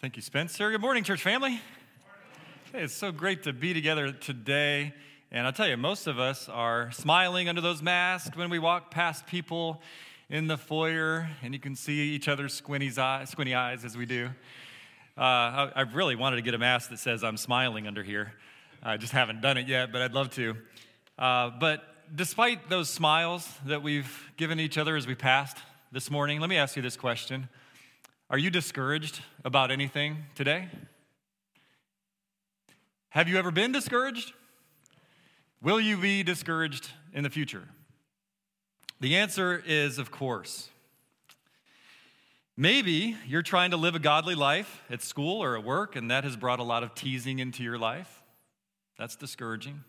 Thank you, Spencer. Good morning, church family. Hey, it's so great to be together today. And I'll tell you, most of us are smiling under those masks when we walk past people in the foyer, and you can see each other's squinty eyes, squinty eyes as we do. Uh, I, I, really wanted to get a mask that says I'm smiling under here. I just haven't done it yet, but I'd love to. Uh, but despite those smiles that we've given each other as we passed this morning, let me ask you this question are you discouraged about anything today? Have you ever been discouraged? Will you be discouraged in the future? The answer is, of course. Maybe you're trying to live a godly life at school or at work, and that has brought a lot of teasing into your life. That's discouraging.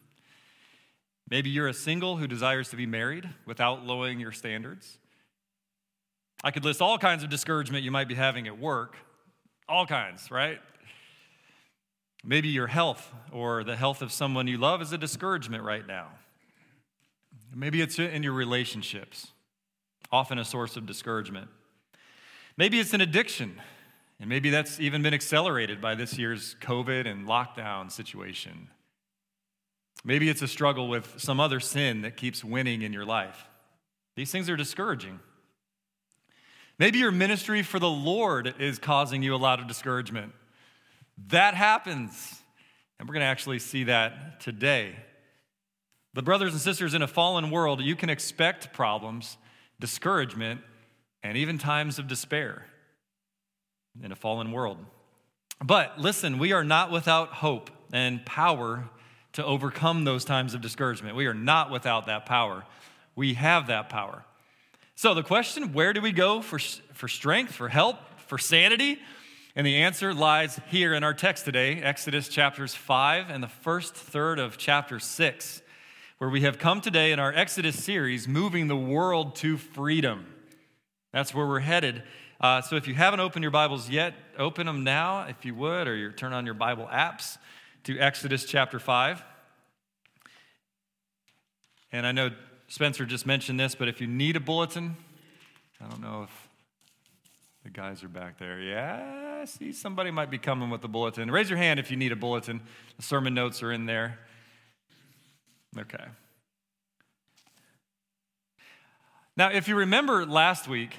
Maybe you're a single who desires to be married without lowering your standards. I could list all kinds of discouragement you might be having at work, all kinds, right? Maybe your health or the health of someone you love is a discouragement right now. Maybe it's in your relationships, often a source of discouragement. Maybe it's an addiction, and maybe that's even been accelerated by this year's COVID and lockdown situation. Maybe it's a struggle with some other sin that keeps winning in your life. These things are discouraging. Maybe your ministry for the Lord is causing you a lot of discouragement. That happens. And we're going to actually see that today. But, brothers and sisters, in a fallen world, you can expect problems, discouragement, and even times of despair in a fallen world. But listen, we are not without hope and power to overcome those times of discouragement. We are not without that power. We have that power. So, the question where do we go for, for strength, for help, for sanity? And the answer lies here in our text today, Exodus chapters 5 and the first third of chapter 6, where we have come today in our Exodus series, moving the world to freedom. That's where we're headed. Uh, so if you haven't opened your Bibles yet, open them now, if you would, or you turn on your Bible apps to Exodus chapter 5. And I know Spencer just mentioned this, but if you need a bulletin, I don't know if the guys are back there. Yeah, I see somebody might be coming with a bulletin. Raise your hand if you need a bulletin. The sermon notes are in there. Okay. Now, if you remember last week,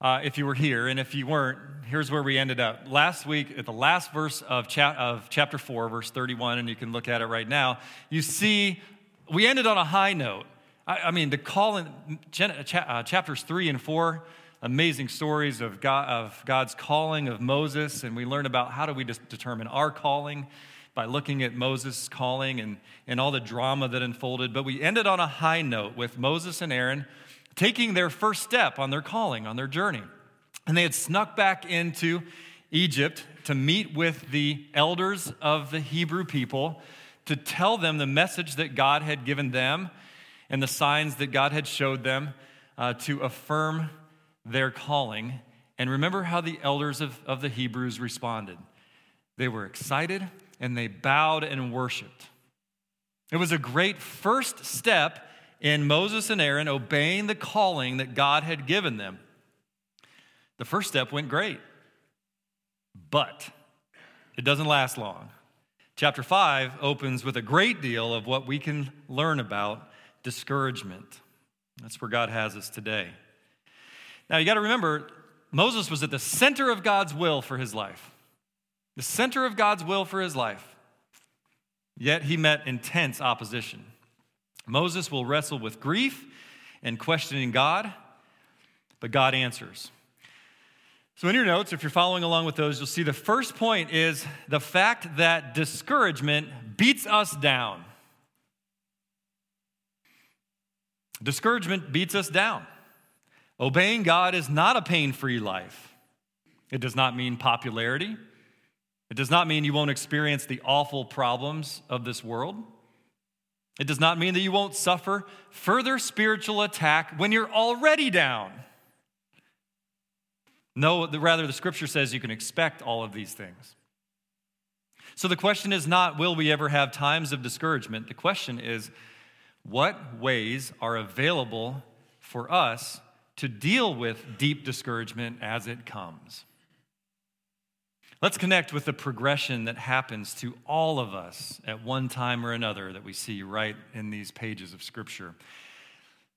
uh, if you were here, and if you weren't, here's where we ended up. Last week, at the last verse of, cha- of chapter 4, verse 31, and you can look at it right now, you see we ended on a high note. I, I mean, the call in uh, chapters three and four, amazing stories of, God, of God's calling of Moses, and we learn about how do we determine our calling by looking at Moses' calling and, and all the drama that unfolded. But we ended on a high note with Moses and Aaron taking their first step on their calling, on their journey. And they had snuck back into Egypt to meet with the elders of the Hebrew people to tell them the message that God had given them and the signs that God had showed them uh, to affirm their calling. And remember how the elders of, of the Hebrews responded. They were excited and they bowed and worshiped. It was a great first step in Moses and Aaron obeying the calling that God had given them. The first step went great, but it doesn't last long. Chapter 5 opens with a great deal of what we can learn about discouragement. That's where God has us today. Now, you got to remember, Moses was at the center of God's will for his life. The center of God's will for his life. Yet he met intense opposition. Moses will wrestle with grief and questioning God, but God answers. So, in your notes, if you're following along with those, you'll see the first point is the fact that discouragement beats us down. Discouragement beats us down. Obeying God is not a pain free life. It does not mean popularity. It does not mean you won't experience the awful problems of this world. It does not mean that you won't suffer further spiritual attack when you're already down. No, rather, the scripture says you can expect all of these things. So the question is not, will we ever have times of discouragement? The question is, what ways are available for us to deal with deep discouragement as it comes? Let's connect with the progression that happens to all of us at one time or another that we see right in these pages of Scripture.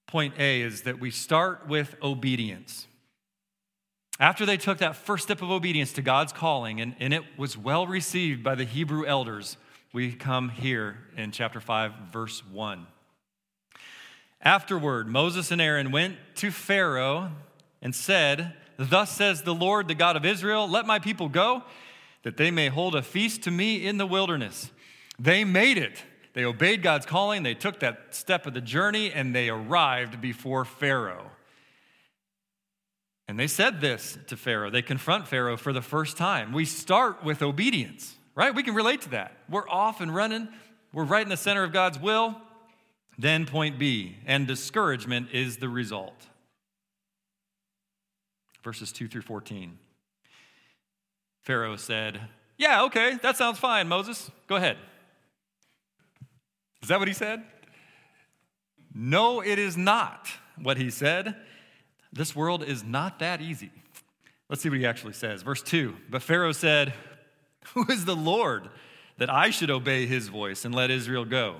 Point A is that we start with obedience. After they took that first step of obedience to God's calling, and, and it was well received by the Hebrew elders, we come here in chapter 5, verse 1. Afterward, Moses and Aaron went to Pharaoh and said, Thus says the Lord, the God of Israel, let my people go, that they may hold a feast to me in the wilderness. They made it. They obeyed God's calling, they took that step of the journey, and they arrived before Pharaoh. And they said this to Pharaoh. They confront Pharaoh for the first time. We start with obedience, right? We can relate to that. We're off and running, we're right in the center of God's will. Then, point B, and discouragement is the result verses 2 through 14. Pharaoh said, Yeah, okay, that sounds fine, Moses. Go ahead. Is that what he said? No, it is not what he said. This world is not that easy. Let's see what he actually says. Verse 2 But Pharaoh said, Who is the Lord that I should obey his voice and let Israel go?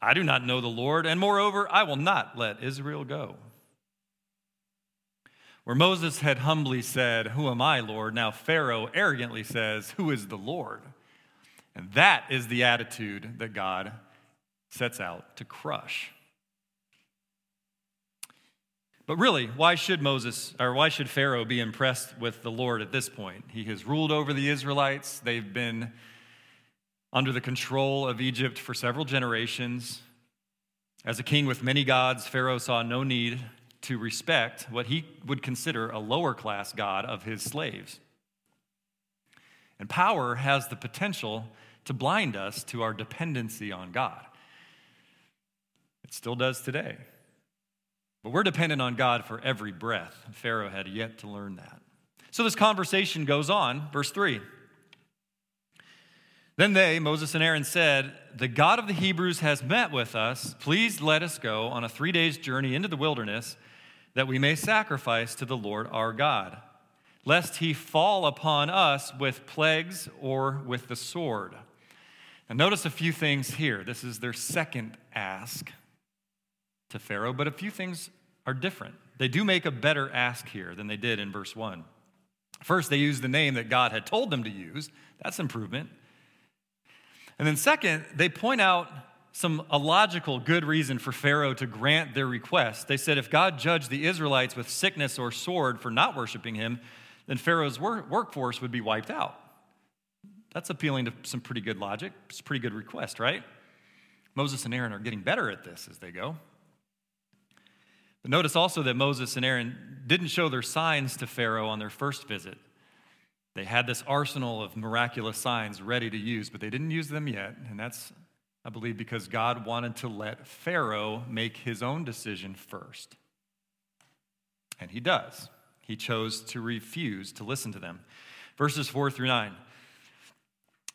I do not know the Lord, and moreover, I will not let Israel go. Where Moses had humbly said, Who am I, Lord? Now Pharaoh arrogantly says, Who is the Lord? And that is the attitude that God sets out to crush. But really, why should Moses or why should Pharaoh be impressed with the Lord at this point? He has ruled over the Israelites. They've been under the control of Egypt for several generations. As a king with many gods, Pharaoh saw no need to respect what he would consider a lower class God of his slaves. And power has the potential to blind us to our dependency on God. It still does today. But we're dependent on God for every breath. Pharaoh had yet to learn that. So this conversation goes on. Verse 3. Then they, Moses and Aaron, said, The God of the Hebrews has met with us. Please let us go on a three days journey into the wilderness that we may sacrifice to the Lord our God, lest he fall upon us with plagues or with the sword. Now, notice a few things here. This is their second ask to Pharaoh, but a few things are different. They do make a better ask here than they did in verse 1. First, they use the name that God had told them to use. That's improvement. And then, second, they point out some a logical good reason for Pharaoh to grant their request. They said if God judged the Israelites with sickness or sword for not worshiping him, then Pharaoh's work, workforce would be wiped out. That's appealing to some pretty good logic. It's a pretty good request, right? Moses and Aaron are getting better at this as they go. But notice also that Moses and Aaron didn't show their signs to Pharaoh on their first visit. They had this arsenal of miraculous signs ready to use, but they didn't use them yet, and that's I believe because God wanted to let Pharaoh make his own decision first. And he does. He chose to refuse to listen to them. Verses 4 through 9.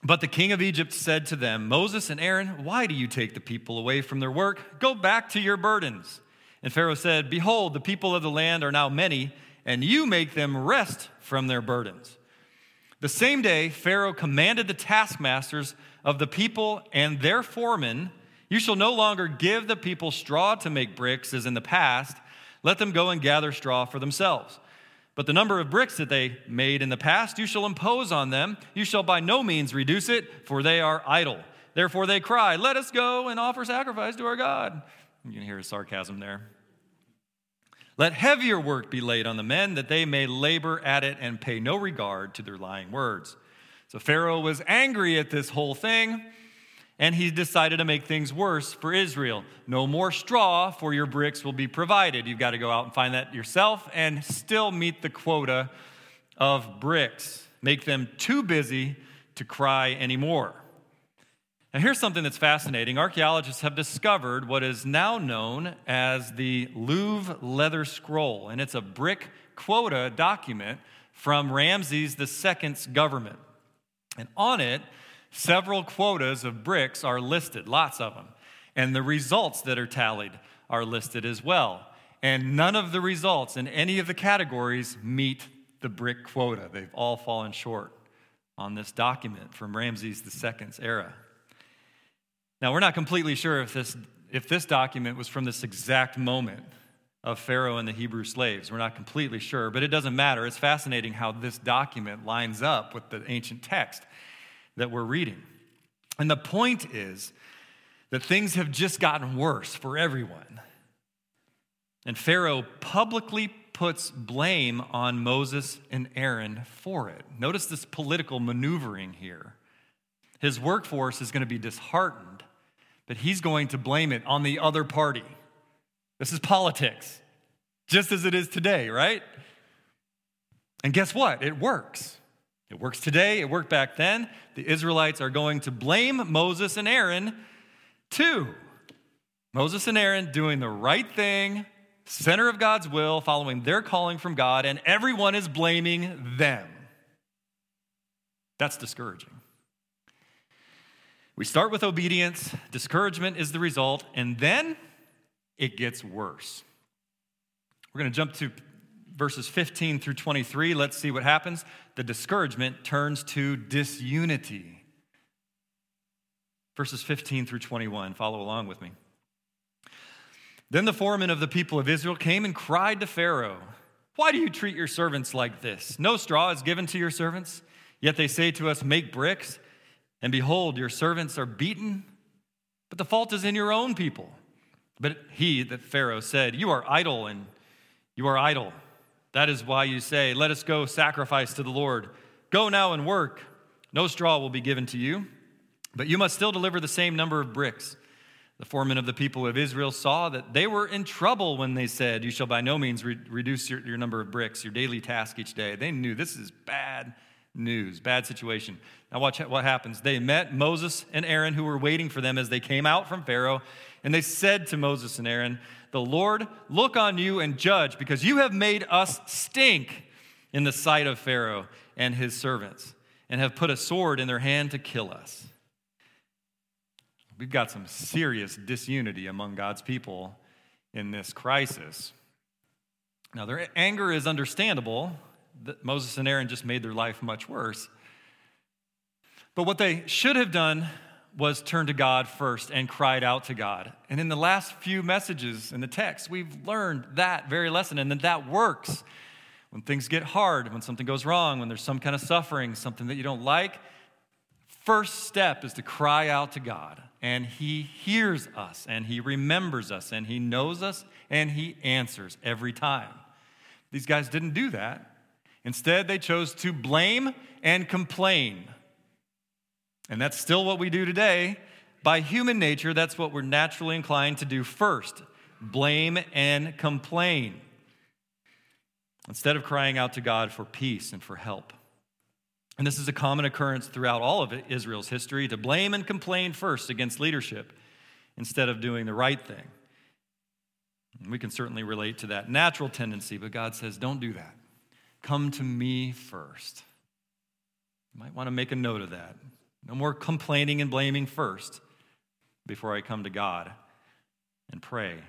But the king of Egypt said to them, Moses and Aaron, why do you take the people away from their work? Go back to your burdens. And Pharaoh said, Behold, the people of the land are now many, and you make them rest from their burdens. The same day, Pharaoh commanded the taskmasters of the people and their foremen, You shall no longer give the people straw to make bricks as in the past. Let them go and gather straw for themselves. But the number of bricks that they made in the past, you shall impose on them. You shall by no means reduce it, for they are idle. Therefore they cry, Let us go and offer sacrifice to our God. You can hear his sarcasm there. Let heavier work be laid on the men, that they may labor at it and pay no regard to their lying words. So Pharaoh was angry at this whole thing, and he decided to make things worse for Israel. No more straw, for your bricks will be provided. You've got to go out and find that yourself and still meet the quota of bricks. Make them too busy to cry anymore. Now, here's something that's fascinating. Archaeologists have discovered what is now known as the Louvre Leather Scroll, and it's a brick quota document from Ramses II's government. And on it, several quotas of bricks are listed, lots of them. And the results that are tallied are listed as well. And none of the results in any of the categories meet the brick quota, they've all fallen short on this document from Ramses II's era. Now, we're not completely sure if this, if this document was from this exact moment of Pharaoh and the Hebrew slaves. We're not completely sure, but it doesn't matter. It's fascinating how this document lines up with the ancient text that we're reading. And the point is that things have just gotten worse for everyone. And Pharaoh publicly puts blame on Moses and Aaron for it. Notice this political maneuvering here. His workforce is going to be disheartened, but he's going to blame it on the other party. This is politics, just as it is today, right? And guess what? It works. It works today, it worked back then. The Israelites are going to blame Moses and Aaron too. Moses and Aaron doing the right thing, center of God's will, following their calling from God, and everyone is blaming them. That's discouraging. We start with obedience, discouragement is the result, and then it gets worse. We're going to jump to verses 15 through 23. Let's see what happens. The discouragement turns to disunity. Verses 15 through 21. Follow along with me. Then the foreman of the people of Israel came and cried to Pharaoh, Why do you treat your servants like this? No straw is given to your servants, yet they say to us, Make bricks, and behold, your servants are beaten. But the fault is in your own people. But he, that Pharaoh, said, You are idle, and you are idle. That is why you say, Let us go sacrifice to the Lord. Go now and work. No straw will be given to you, but you must still deliver the same number of bricks. The foreman of the people of Israel saw that they were in trouble when they said, You shall by no means re- reduce your, your number of bricks, your daily task each day. They knew this is bad news, bad situation. Now, watch what happens. They met Moses and Aaron, who were waiting for them as they came out from Pharaoh, and they said to Moses and Aaron, The Lord look on you and judge, because you have made us stink in the sight of Pharaoh and his servants, and have put a sword in their hand to kill us. We've got some serious disunity among God's people in this crisis. Now, their anger is understandable. Moses and Aaron just made their life much worse. But what they should have done was turn to God first and cried out to God. And in the last few messages in the text, we've learned that very lesson and that that works. When things get hard, when something goes wrong, when there's some kind of suffering, something that you don't like, first step is to cry out to God. And He hears us, and He remembers us, and He knows us, and He answers every time. These guys didn't do that. Instead, they chose to blame and complain. And that's still what we do today. By human nature, that's what we're naturally inclined to do first blame and complain instead of crying out to God for peace and for help. And this is a common occurrence throughout all of Israel's history to blame and complain first against leadership instead of doing the right thing. And we can certainly relate to that natural tendency, but God says, don't do that. Come to me first. You might want to make a note of that. No more complaining and blaming first before I come to God and pray.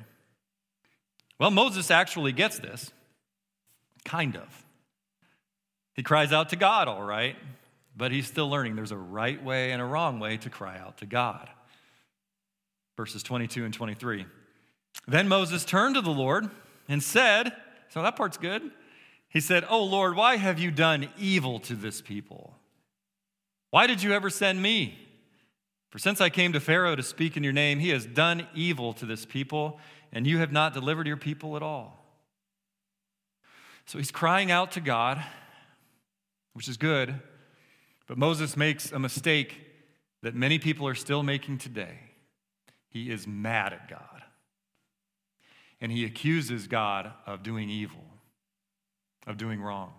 Well, Moses actually gets this, kind of. He cries out to God, all right, but he's still learning there's a right way and a wrong way to cry out to God. Verses 22 and 23. Then Moses turned to the Lord and said, So that part's good. He said, Oh Lord, why have you done evil to this people? Why did you ever send me? For since I came to Pharaoh to speak in your name, he has done evil to this people, and you have not delivered your people at all. So he's crying out to God, which is good, but Moses makes a mistake that many people are still making today. He is mad at God, and he accuses God of doing evil, of doing wrong.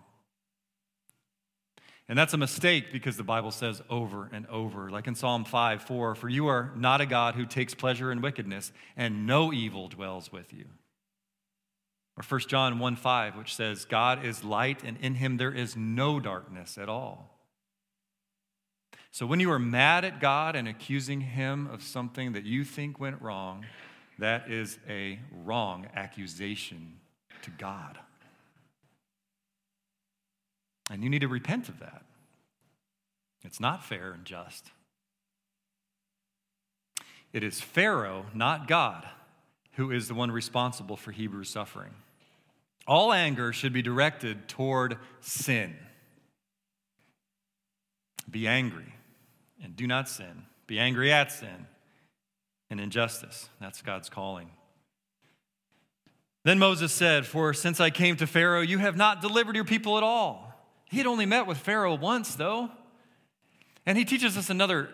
And that's a mistake because the Bible says over and over, like in Psalm 5 4, for you are not a God who takes pleasure in wickedness, and no evil dwells with you. Or 1 John 1 5, which says, God is light, and in him there is no darkness at all. So when you are mad at God and accusing him of something that you think went wrong, that is a wrong accusation to God. And you need to repent of that. It's not fair and just. It is Pharaoh, not God, who is the one responsible for Hebrew suffering. All anger should be directed toward sin. Be angry and do not sin. Be angry at sin and injustice. That's God's calling. Then Moses said, For since I came to Pharaoh, you have not delivered your people at all. He had only met with Pharaoh once, though. And he teaches us another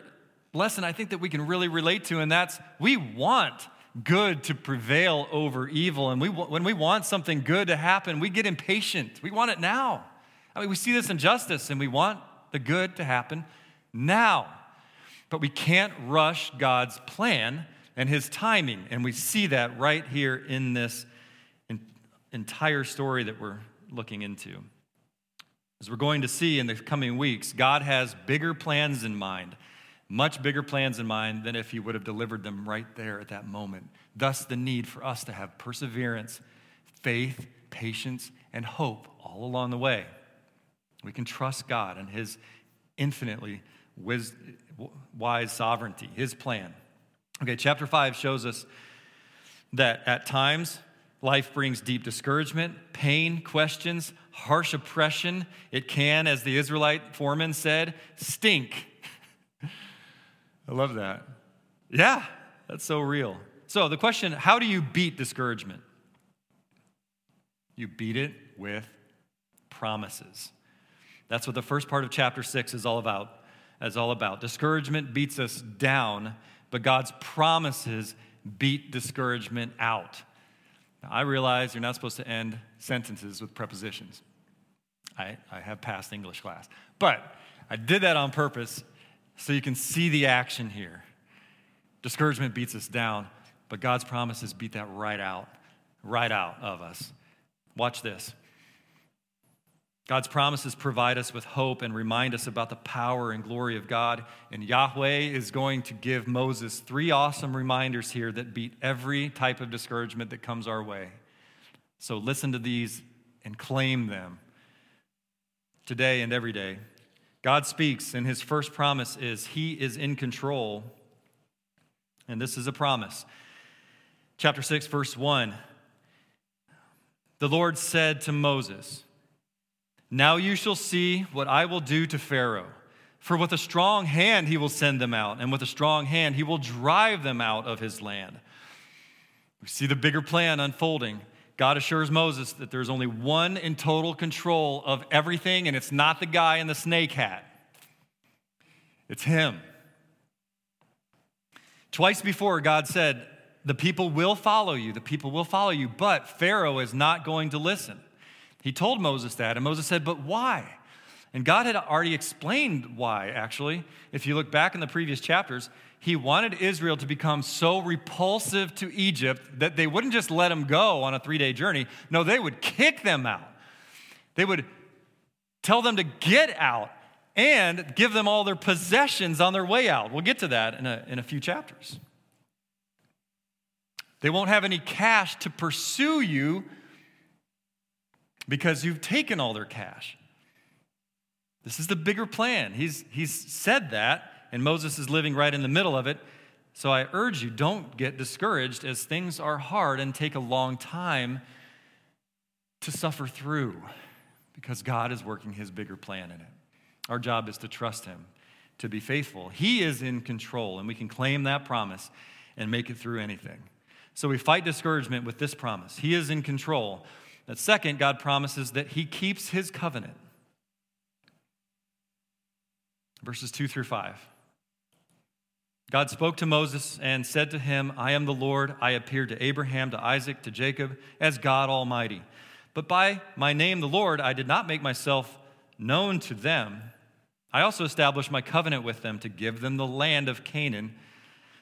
lesson I think that we can really relate to, and that's we want good to prevail over evil. And we, when we want something good to happen, we get impatient. We want it now. I mean, we see this injustice and we want the good to happen now. But we can't rush God's plan and his timing. And we see that right here in this entire story that we're looking into. As we're going to see in the coming weeks, God has bigger plans in mind much bigger plans in mind than if he would have delivered them right there at that moment. Thus, the need for us to have perseverance, faith, patience, and hope all along the way. We can trust God and his infinitely wise sovereignty, his plan. Okay, chapter 5 shows us that at times life brings deep discouragement, pain, questions, harsh oppression. It can, as the Israelite foreman said, stink I love that. Yeah, that's so real. So, the question how do you beat discouragement? You beat it with promises. That's what the first part of chapter 6 is all about. Is all about. Discouragement beats us down, but God's promises beat discouragement out. Now, I realize you're not supposed to end sentences with prepositions. I, I have passed English class. But I did that on purpose so you can see the action here. Discouragement beats us down, but God's promises beat that right out, right out of us. Watch this. God's promises provide us with hope and remind us about the power and glory of God. And Yahweh is going to give Moses three awesome reminders here that beat every type of discouragement that comes our way. So listen to these and claim them today and every day. God speaks, and his first promise is He is in control. And this is a promise. Chapter 6, verse 1. The Lord said to Moses, Now you shall see what I will do to Pharaoh. For with a strong hand he will send them out, and with a strong hand he will drive them out of his land. We see the bigger plan unfolding. God assures Moses that there's only one in total control of everything, and it's not the guy in the snake hat, it's him. Twice before, God said, The people will follow you, the people will follow you, but Pharaoh is not going to listen. He told Moses that, and Moses said, But why? And God had already explained why, actually. If you look back in the previous chapters, he wanted Israel to become so repulsive to Egypt that they wouldn't just let them go on a three day journey. No, they would kick them out. They would tell them to get out and give them all their possessions on their way out. We'll get to that in a, in a few chapters. They won't have any cash to pursue you because you've taken all their cash. This is the bigger plan. He's, he's said that and Moses is living right in the middle of it. So I urge you, don't get discouraged as things are hard and take a long time to suffer through because God is working his bigger plan in it. Our job is to trust him, to be faithful. He is in control, and we can claim that promise and make it through anything. So we fight discouragement with this promise He is in control. That second, God promises that He keeps His covenant. Verses 2 through 5. God spoke to Moses and said to him, I am the Lord. I appeared to Abraham, to Isaac, to Jacob as God Almighty. But by my name, the Lord, I did not make myself known to them. I also established my covenant with them to give them the land of Canaan,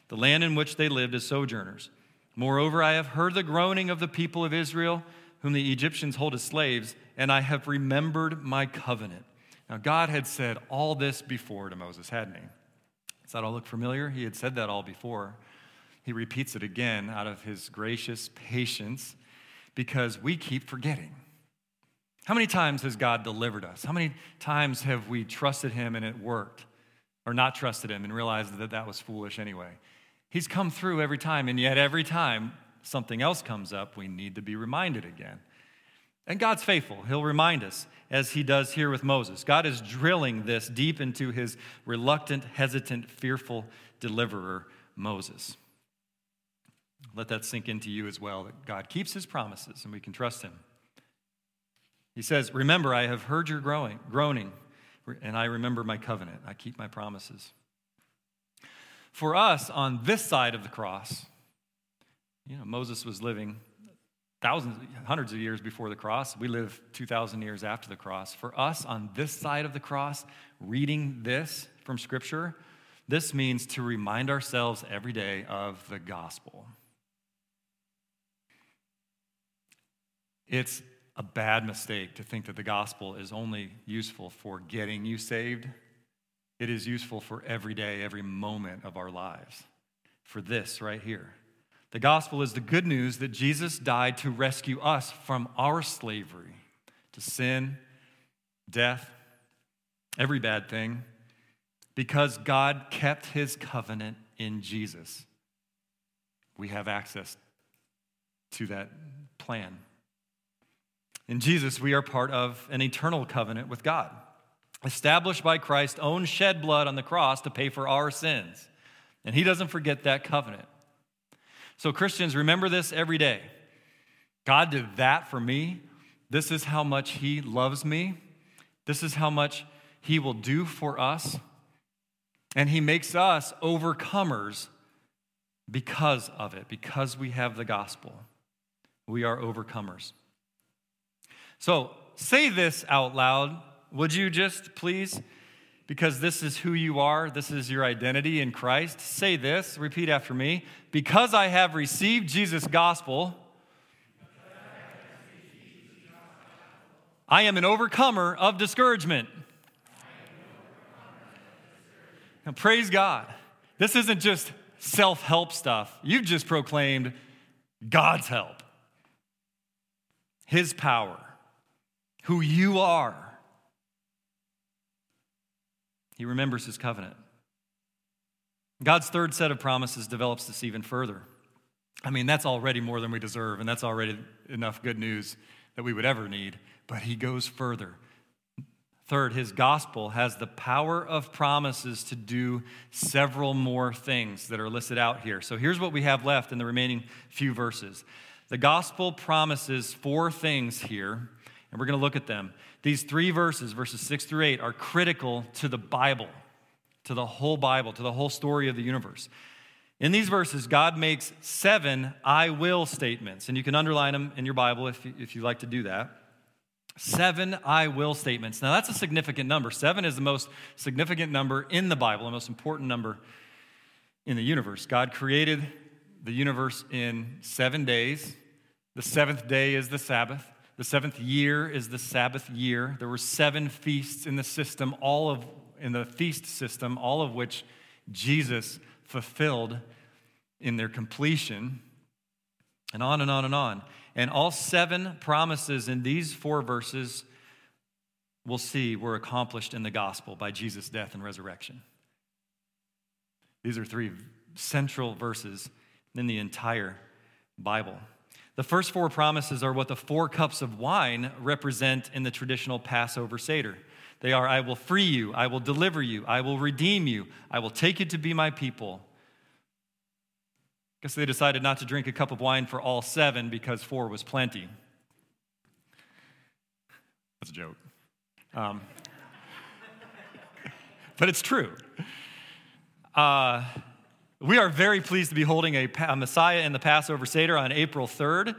the land in which they lived as sojourners. Moreover, I have heard the groaning of the people of Israel, whom the Egyptians hold as slaves, and I have remembered my covenant. Now, God had said all this before to Moses, hadn't he? Does that all look familiar? He had said that all before. He repeats it again out of his gracious patience because we keep forgetting. How many times has God delivered us? How many times have we trusted him and it worked? or not trusted him and realized that that was foolish anyway. He's come through every time, and yet every time something else comes up, we need to be reminded again. And God's faithful. He'll remind us, as he does here with Moses. God is drilling this deep into his reluctant, hesitant, fearful deliverer, Moses. Let that sink into you as well that God keeps his promises and we can trust him. He says, Remember, I have heard your growing, groaning, and I remember my covenant. I keep my promises. For us, on this side of the cross, you know, Moses was living thousands, hundreds of years before the cross. We live 2,000 years after the cross. For us, on this side of the cross, reading this from Scripture, this means to remind ourselves every day of the gospel. It's a bad mistake to think that the gospel is only useful for getting you saved. It is useful for every day, every moment of our lives. For this right here. The gospel is the good news that Jesus died to rescue us from our slavery to sin, death, every bad thing, because God kept his covenant in Jesus. We have access to that plan. In Jesus, we are part of an eternal covenant with God, established by Christ's own shed blood on the cross to pay for our sins. And He doesn't forget that covenant. So, Christians, remember this every day. God did that for me. This is how much He loves me. This is how much He will do for us. And He makes us overcomers because of it, because we have the gospel. We are overcomers. So say this out loud. Would you just please? Because this is who you are, this is your identity in Christ. Say this, repeat after me. Because I have received Jesus' gospel, I am an overcomer of discouragement. And praise God. This isn't just self help stuff. You've just proclaimed God's help, His power, who you are. He remembers his covenant. God's third set of promises develops this even further. I mean, that's already more than we deserve, and that's already enough good news that we would ever need. But he goes further. Third, his gospel has the power of promises to do several more things that are listed out here. So here's what we have left in the remaining few verses. The gospel promises four things here and we're going to look at them. These three verses, verses six through eight, are critical to the Bible, to the whole Bible, to the whole story of the universe. In these verses, God makes seven I will statements, and you can underline them in your Bible if you, if you like to do that. Seven I will statements. Now, that's a significant number. Seven is the most significant number in the Bible, the most important number in the universe. God created the universe in seven days. The seventh day is the Sabbath. The seventh year is the Sabbath year. There were seven feasts in the system, all of in the feast system, all of which Jesus fulfilled in their completion. And on and on and on. And all seven promises in these four verses we'll see were accomplished in the gospel by Jesus' death and resurrection. These are three central verses in the entire Bible. The first four promises are what the four cups of wine represent in the traditional Passover Seder. They are I will free you, I will deliver you, I will redeem you, I will take you to be my people. Guess they decided not to drink a cup of wine for all seven because four was plenty. That's a joke. Um, but it's true. Uh, we are very pleased to be holding a, a Messiah in the Passover Seder on April 3rd.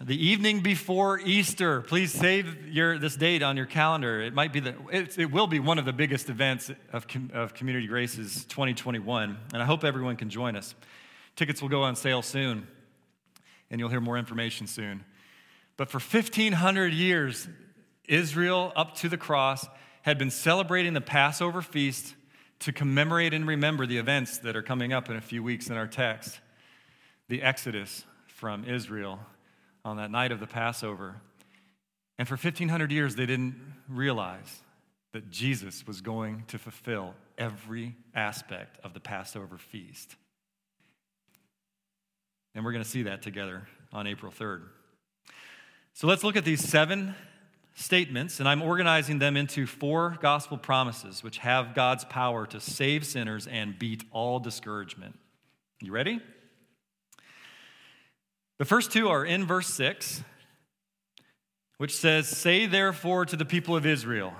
The evening before Easter, please save your, this date on your calendar. It might be the, it will be one of the biggest events of, of Community Graces 2021, and I hope everyone can join us. Tickets will go on sale soon, and you'll hear more information soon. But for 1,500 years, Israel, up to the cross, had been celebrating the Passover feast to commemorate and remember the events that are coming up in a few weeks in our text the Exodus from Israel on that night of the Passover. And for 1,500 years, they didn't realize that Jesus was going to fulfill every aspect of the Passover feast. And we're going to see that together on April 3rd. So let's look at these seven statements, and I'm organizing them into four gospel promises which have God's power to save sinners and beat all discouragement. You ready? The first two are in verse 6, which says, Say therefore to the people of Israel,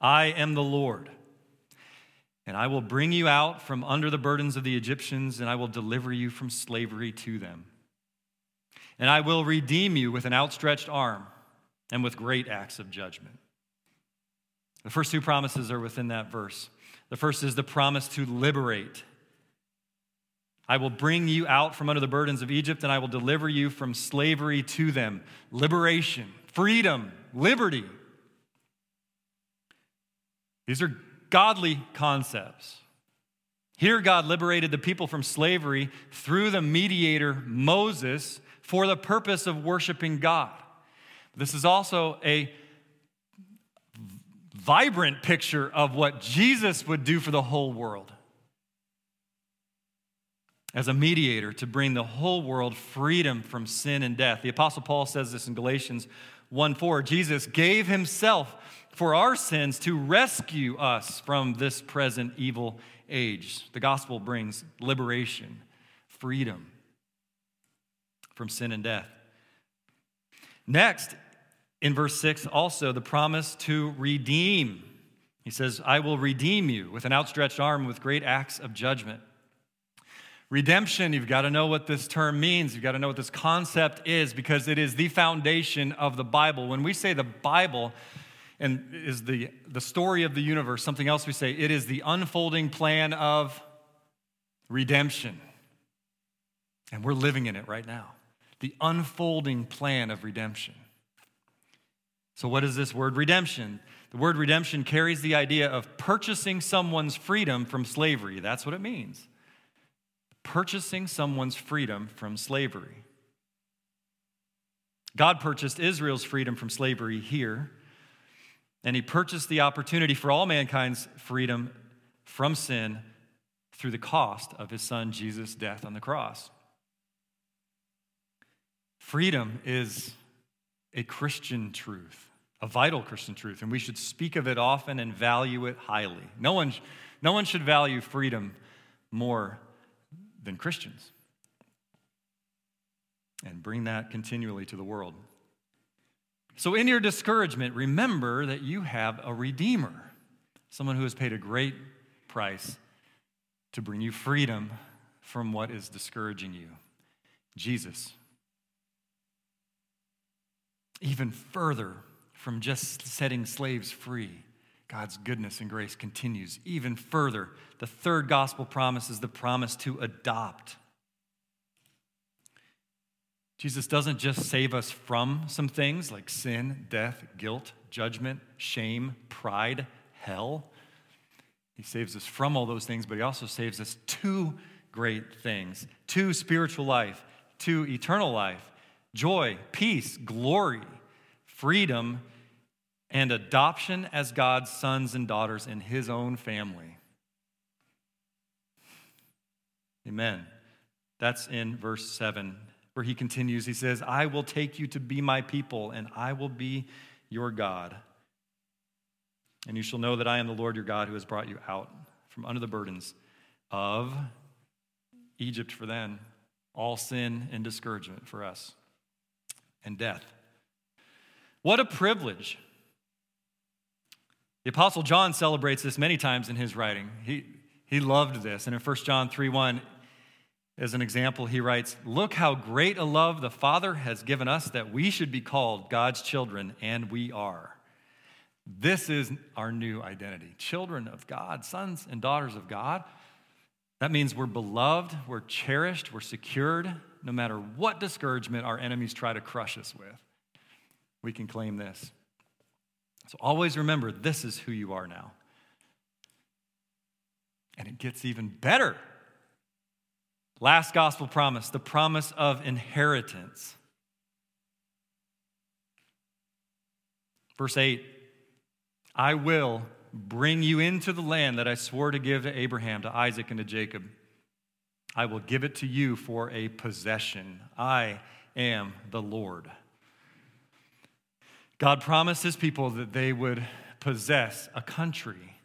I am the Lord. And I will bring you out from under the burdens of the Egyptians, and I will deliver you from slavery to them. And I will redeem you with an outstretched arm and with great acts of judgment. The first two promises are within that verse. The first is the promise to liberate. I will bring you out from under the burdens of Egypt, and I will deliver you from slavery to them. Liberation, freedom, liberty. These are godly concepts. Here, God liberated the people from slavery through the mediator Moses for the purpose of worshiping God. This is also a vibrant picture of what Jesus would do for the whole world as a mediator to bring the whole world freedom from sin and death. The Apostle Paul says this in Galatians 1 4. Jesus gave himself for our sins to rescue us from this present evil age. The gospel brings liberation, freedom from sin and death. Next, in verse 6, also the promise to redeem. He says, I will redeem you with an outstretched arm with great acts of judgment. Redemption, you've got to know what this term means. You've got to know what this concept is because it is the foundation of the Bible. When we say the Bible, and is the, the story of the universe. Something else we say, it is the unfolding plan of redemption. And we're living in it right now. The unfolding plan of redemption. So, what is this word redemption? The word redemption carries the idea of purchasing someone's freedom from slavery. That's what it means. Purchasing someone's freedom from slavery. God purchased Israel's freedom from slavery here and he purchased the opportunity for all mankind's freedom from sin through the cost of his son Jesus' death on the cross. Freedom is a Christian truth, a vital Christian truth, and we should speak of it often and value it highly. No one, no one should value freedom more than Christians and bring that continually to the world. So, in your discouragement, remember that you have a Redeemer, someone who has paid a great price to bring you freedom from what is discouraging you Jesus. Even further from just setting slaves free, God's goodness and grace continues even further. The third gospel promise is the promise to adopt. Jesus doesn't just save us from some things like sin, death, guilt, judgment, shame, pride, hell. He saves us from all those things, but He also saves us to great things to spiritual life, to eternal life, joy, peace, glory, freedom, and adoption as God's sons and daughters in His own family. Amen. That's in verse 7 where he continues, he says, I will take you to be my people, and I will be your God. And you shall know that I am the Lord your God who has brought you out from under the burdens of Egypt for then, all sin and discouragement for us, and death. What a privilege. The Apostle John celebrates this many times in his writing. He, he loved this. And in 1 John 3 1, as an example, he writes, Look how great a love the Father has given us that we should be called God's children, and we are. This is our new identity children of God, sons and daughters of God. That means we're beloved, we're cherished, we're secured, no matter what discouragement our enemies try to crush us with. We can claim this. So always remember this is who you are now. And it gets even better Last gospel promise, the promise of inheritance. Verse 8 I will bring you into the land that I swore to give to Abraham, to Isaac, and to Jacob. I will give it to you for a possession. I am the Lord. God promised his people that they would possess a country.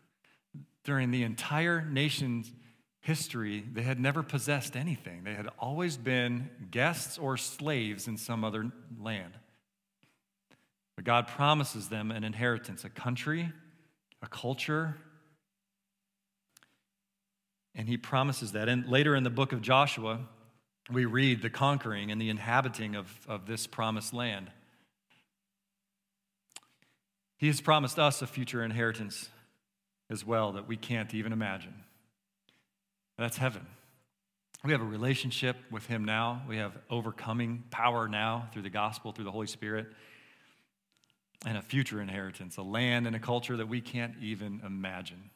During the entire nation's history, they had never possessed anything. They had always been guests or slaves in some other land. But God promises them an inheritance, a country, a culture. And he promises that. And later in the book of Joshua, we read the conquering and the inhabiting of, of this promised land. He has promised us a future inheritance as well that we can't even imagine. That's heaven. We have a relationship with Him now. We have overcoming power now through the gospel, through the Holy Spirit, and a future inheritance, a land and a culture that we can't even imagine.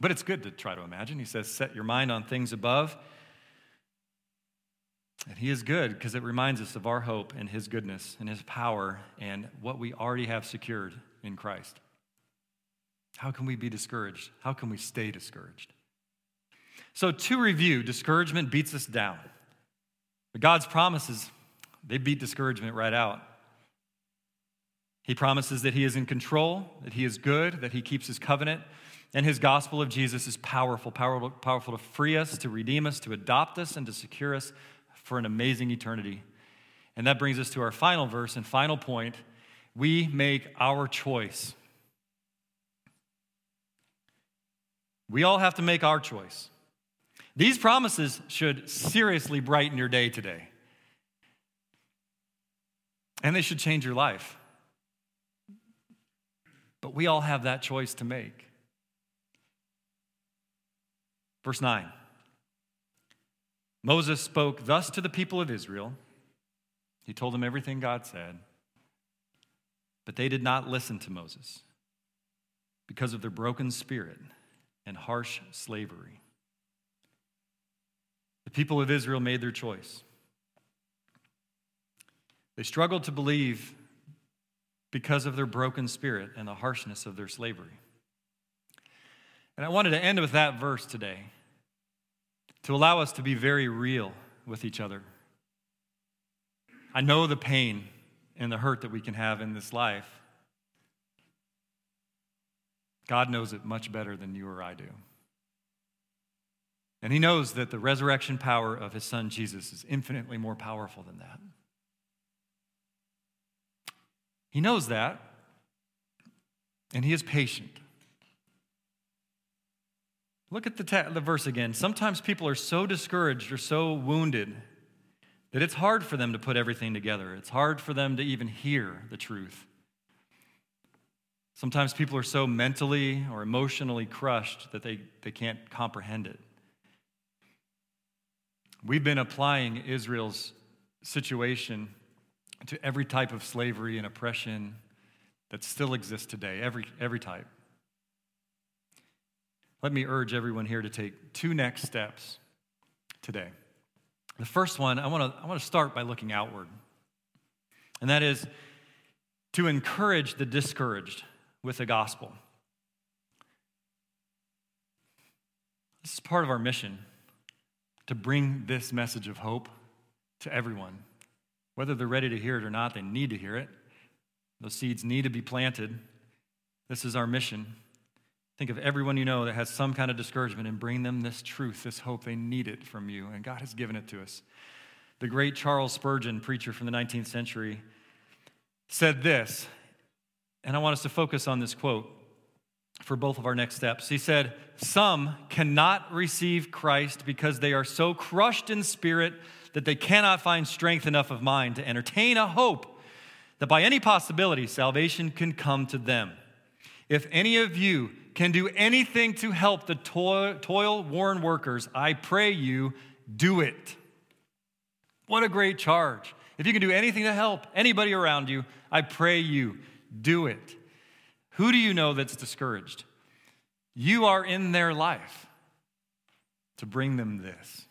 But it's good to try to imagine. He says, Set your mind on things above and He is good because it reminds us of our hope and His goodness and His power and what we already have secured in Christ. How can we be discouraged? How can we stay discouraged? So, to review, discouragement beats us down. But God's promises, they beat discouragement right out. He promises that He is in control, that He is good, that He keeps His covenant, and His gospel of Jesus is powerful, powerful, powerful to free us, to redeem us, to adopt us, and to secure us for an amazing eternity. And that brings us to our final verse and final point. We make our choice. We all have to make our choice. These promises should seriously brighten your day today. And they should change your life. But we all have that choice to make. Verse 9. Moses spoke thus to the people of Israel. He told them everything God said. But they did not listen to Moses because of their broken spirit and harsh slavery. The people of Israel made their choice. They struggled to believe because of their broken spirit and the harshness of their slavery. And I wanted to end with that verse today to allow us to be very real with each other. I know the pain and the hurt that we can have in this life. God knows it much better than you or I do. And He knows that the resurrection power of His Son Jesus is infinitely more powerful than that. He knows that, and He is patient. Look at the, ta- the verse again. Sometimes people are so discouraged or so wounded that it's hard for them to put everything together. It's hard for them to even hear the truth. Sometimes people are so mentally or emotionally crushed that they, they can't comprehend it. We've been applying Israel's situation to every type of slavery and oppression that still exists today, every, every type let me urge everyone here to take two next steps today. The first one, I want to I want to start by looking outward. And that is to encourage the discouraged with the gospel. This is part of our mission to bring this message of hope to everyone. Whether they're ready to hear it or not, they need to hear it. Those seeds need to be planted. This is our mission. Think of everyone you know that has some kind of discouragement and bring them this truth, this hope. They need it from you, and God has given it to us. The great Charles Spurgeon, preacher from the 19th century, said this, and I want us to focus on this quote for both of our next steps. He said, Some cannot receive Christ because they are so crushed in spirit that they cannot find strength enough of mind to entertain a hope that by any possibility salvation can come to them. If any of you can do anything to help the toil worn workers, I pray you do it. What a great charge. If you can do anything to help anybody around you, I pray you do it. Who do you know that's discouraged? You are in their life to bring them this.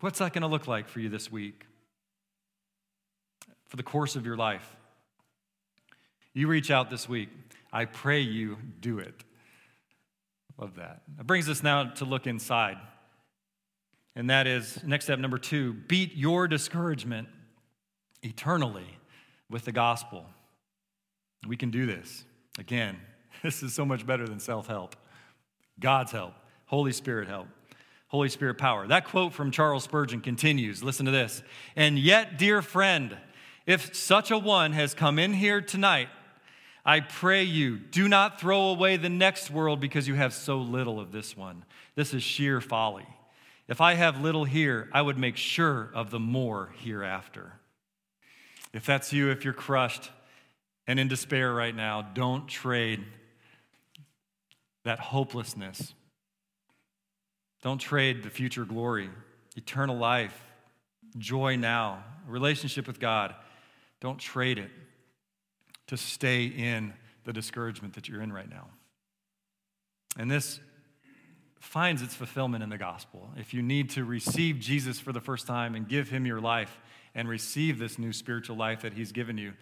What's that going to look like for you this week? For the course of your life? You reach out this week. I pray you do it. Love that. That brings us now to look inside. And that is next step number two beat your discouragement eternally with the gospel. We can do this. Again, this is so much better than self help. God's help, Holy Spirit help, Holy Spirit power. That quote from Charles Spurgeon continues. Listen to this. And yet, dear friend, if such a one has come in here tonight, I pray you, do not throw away the next world because you have so little of this one. This is sheer folly. If I have little here, I would make sure of the more hereafter. If that's you, if you're crushed and in despair right now, don't trade that hopelessness. Don't trade the future glory, eternal life, joy now, relationship with God. Don't trade it to stay in the discouragement that you're in right now. And this finds its fulfillment in the gospel. If you need to receive Jesus for the first time and give him your life and receive this new spiritual life that he's given you,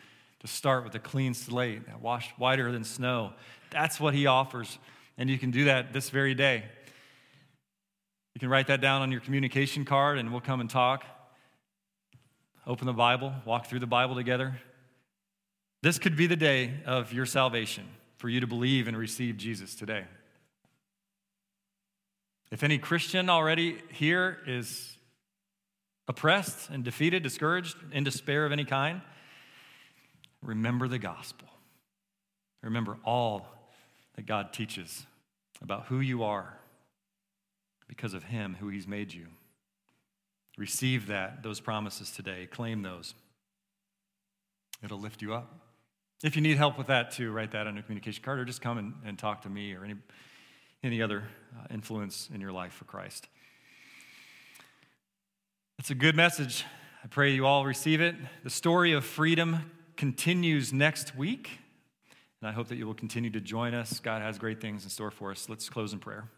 to start with a clean slate, washed whiter than snow, that's what he offers. And you can do that this very day. You can write that down on your communication card and we'll come and talk. Open the Bible, walk through the Bible together. This could be the day of your salvation for you to believe and receive Jesus today. If any Christian already here is oppressed and defeated, discouraged, in despair of any kind, remember the gospel. Remember all that God teaches about who you are because of Him, who He's made you. Receive that, those promises today. Claim those. It'll lift you up. If you need help with that too, write that on a communication card or just come and, and talk to me or any, any other uh, influence in your life for Christ. It's a good message. I pray you all receive it. The story of freedom continues next week, and I hope that you will continue to join us. God has great things in store for us. Let's close in prayer.